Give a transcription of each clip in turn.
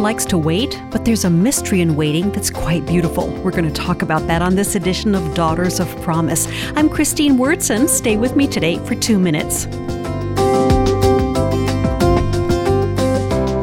likes to wait, but there's a mystery in waiting that's quite beautiful. We're going to talk about that on this edition of Daughters of Promise. I'm Christine Wyrtzen. Stay with me today for two minutes.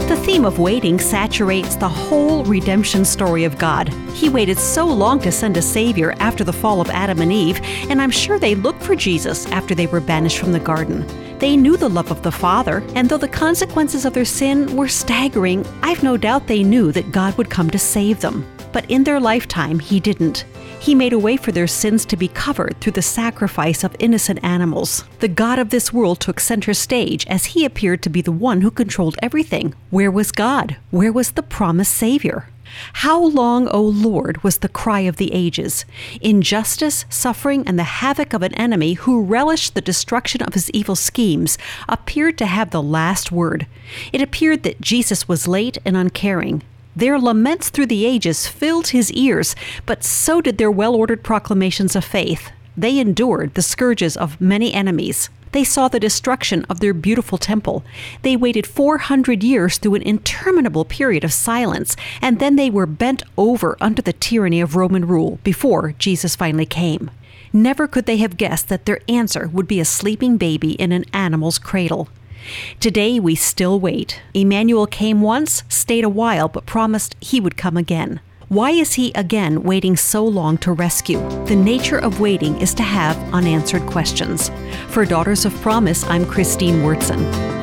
The theme of waiting saturates the whole redemption story of God. He waited so long to send a Savior after the fall of Adam and Eve, and I'm sure they looked for Jesus after they were banished from the garden. They knew the love of the Father, and though the consequences of their sin were staggering, I've no doubt they knew that God would come to save them. But in their lifetime, He didn't. He made a way for their sins to be covered through the sacrifice of innocent animals. The God of this world took center stage as he appeared to be the one who controlled everything. Where was God? Where was the promised Savior? How long, O Lord, was the cry of the ages? Injustice, suffering, and the havoc of an enemy who relished the destruction of his evil schemes appeared to have the last word. It appeared that Jesus was late and uncaring. Their laments through the ages filled his ears, but so did their well ordered proclamations of faith. They endured the scourges of many enemies. They saw the destruction of their beautiful temple. They waited 400 years through an interminable period of silence, and then they were bent over under the tyranny of Roman rule before Jesus finally came. Never could they have guessed that their answer would be a sleeping baby in an animal's cradle. Today we still wait. Emmanuel came once, stayed a while, but promised he would come again. Why is he again waiting so long to rescue? The nature of waiting is to have unanswered questions. For Daughters of Promise, I'm Christine Wyrtzen.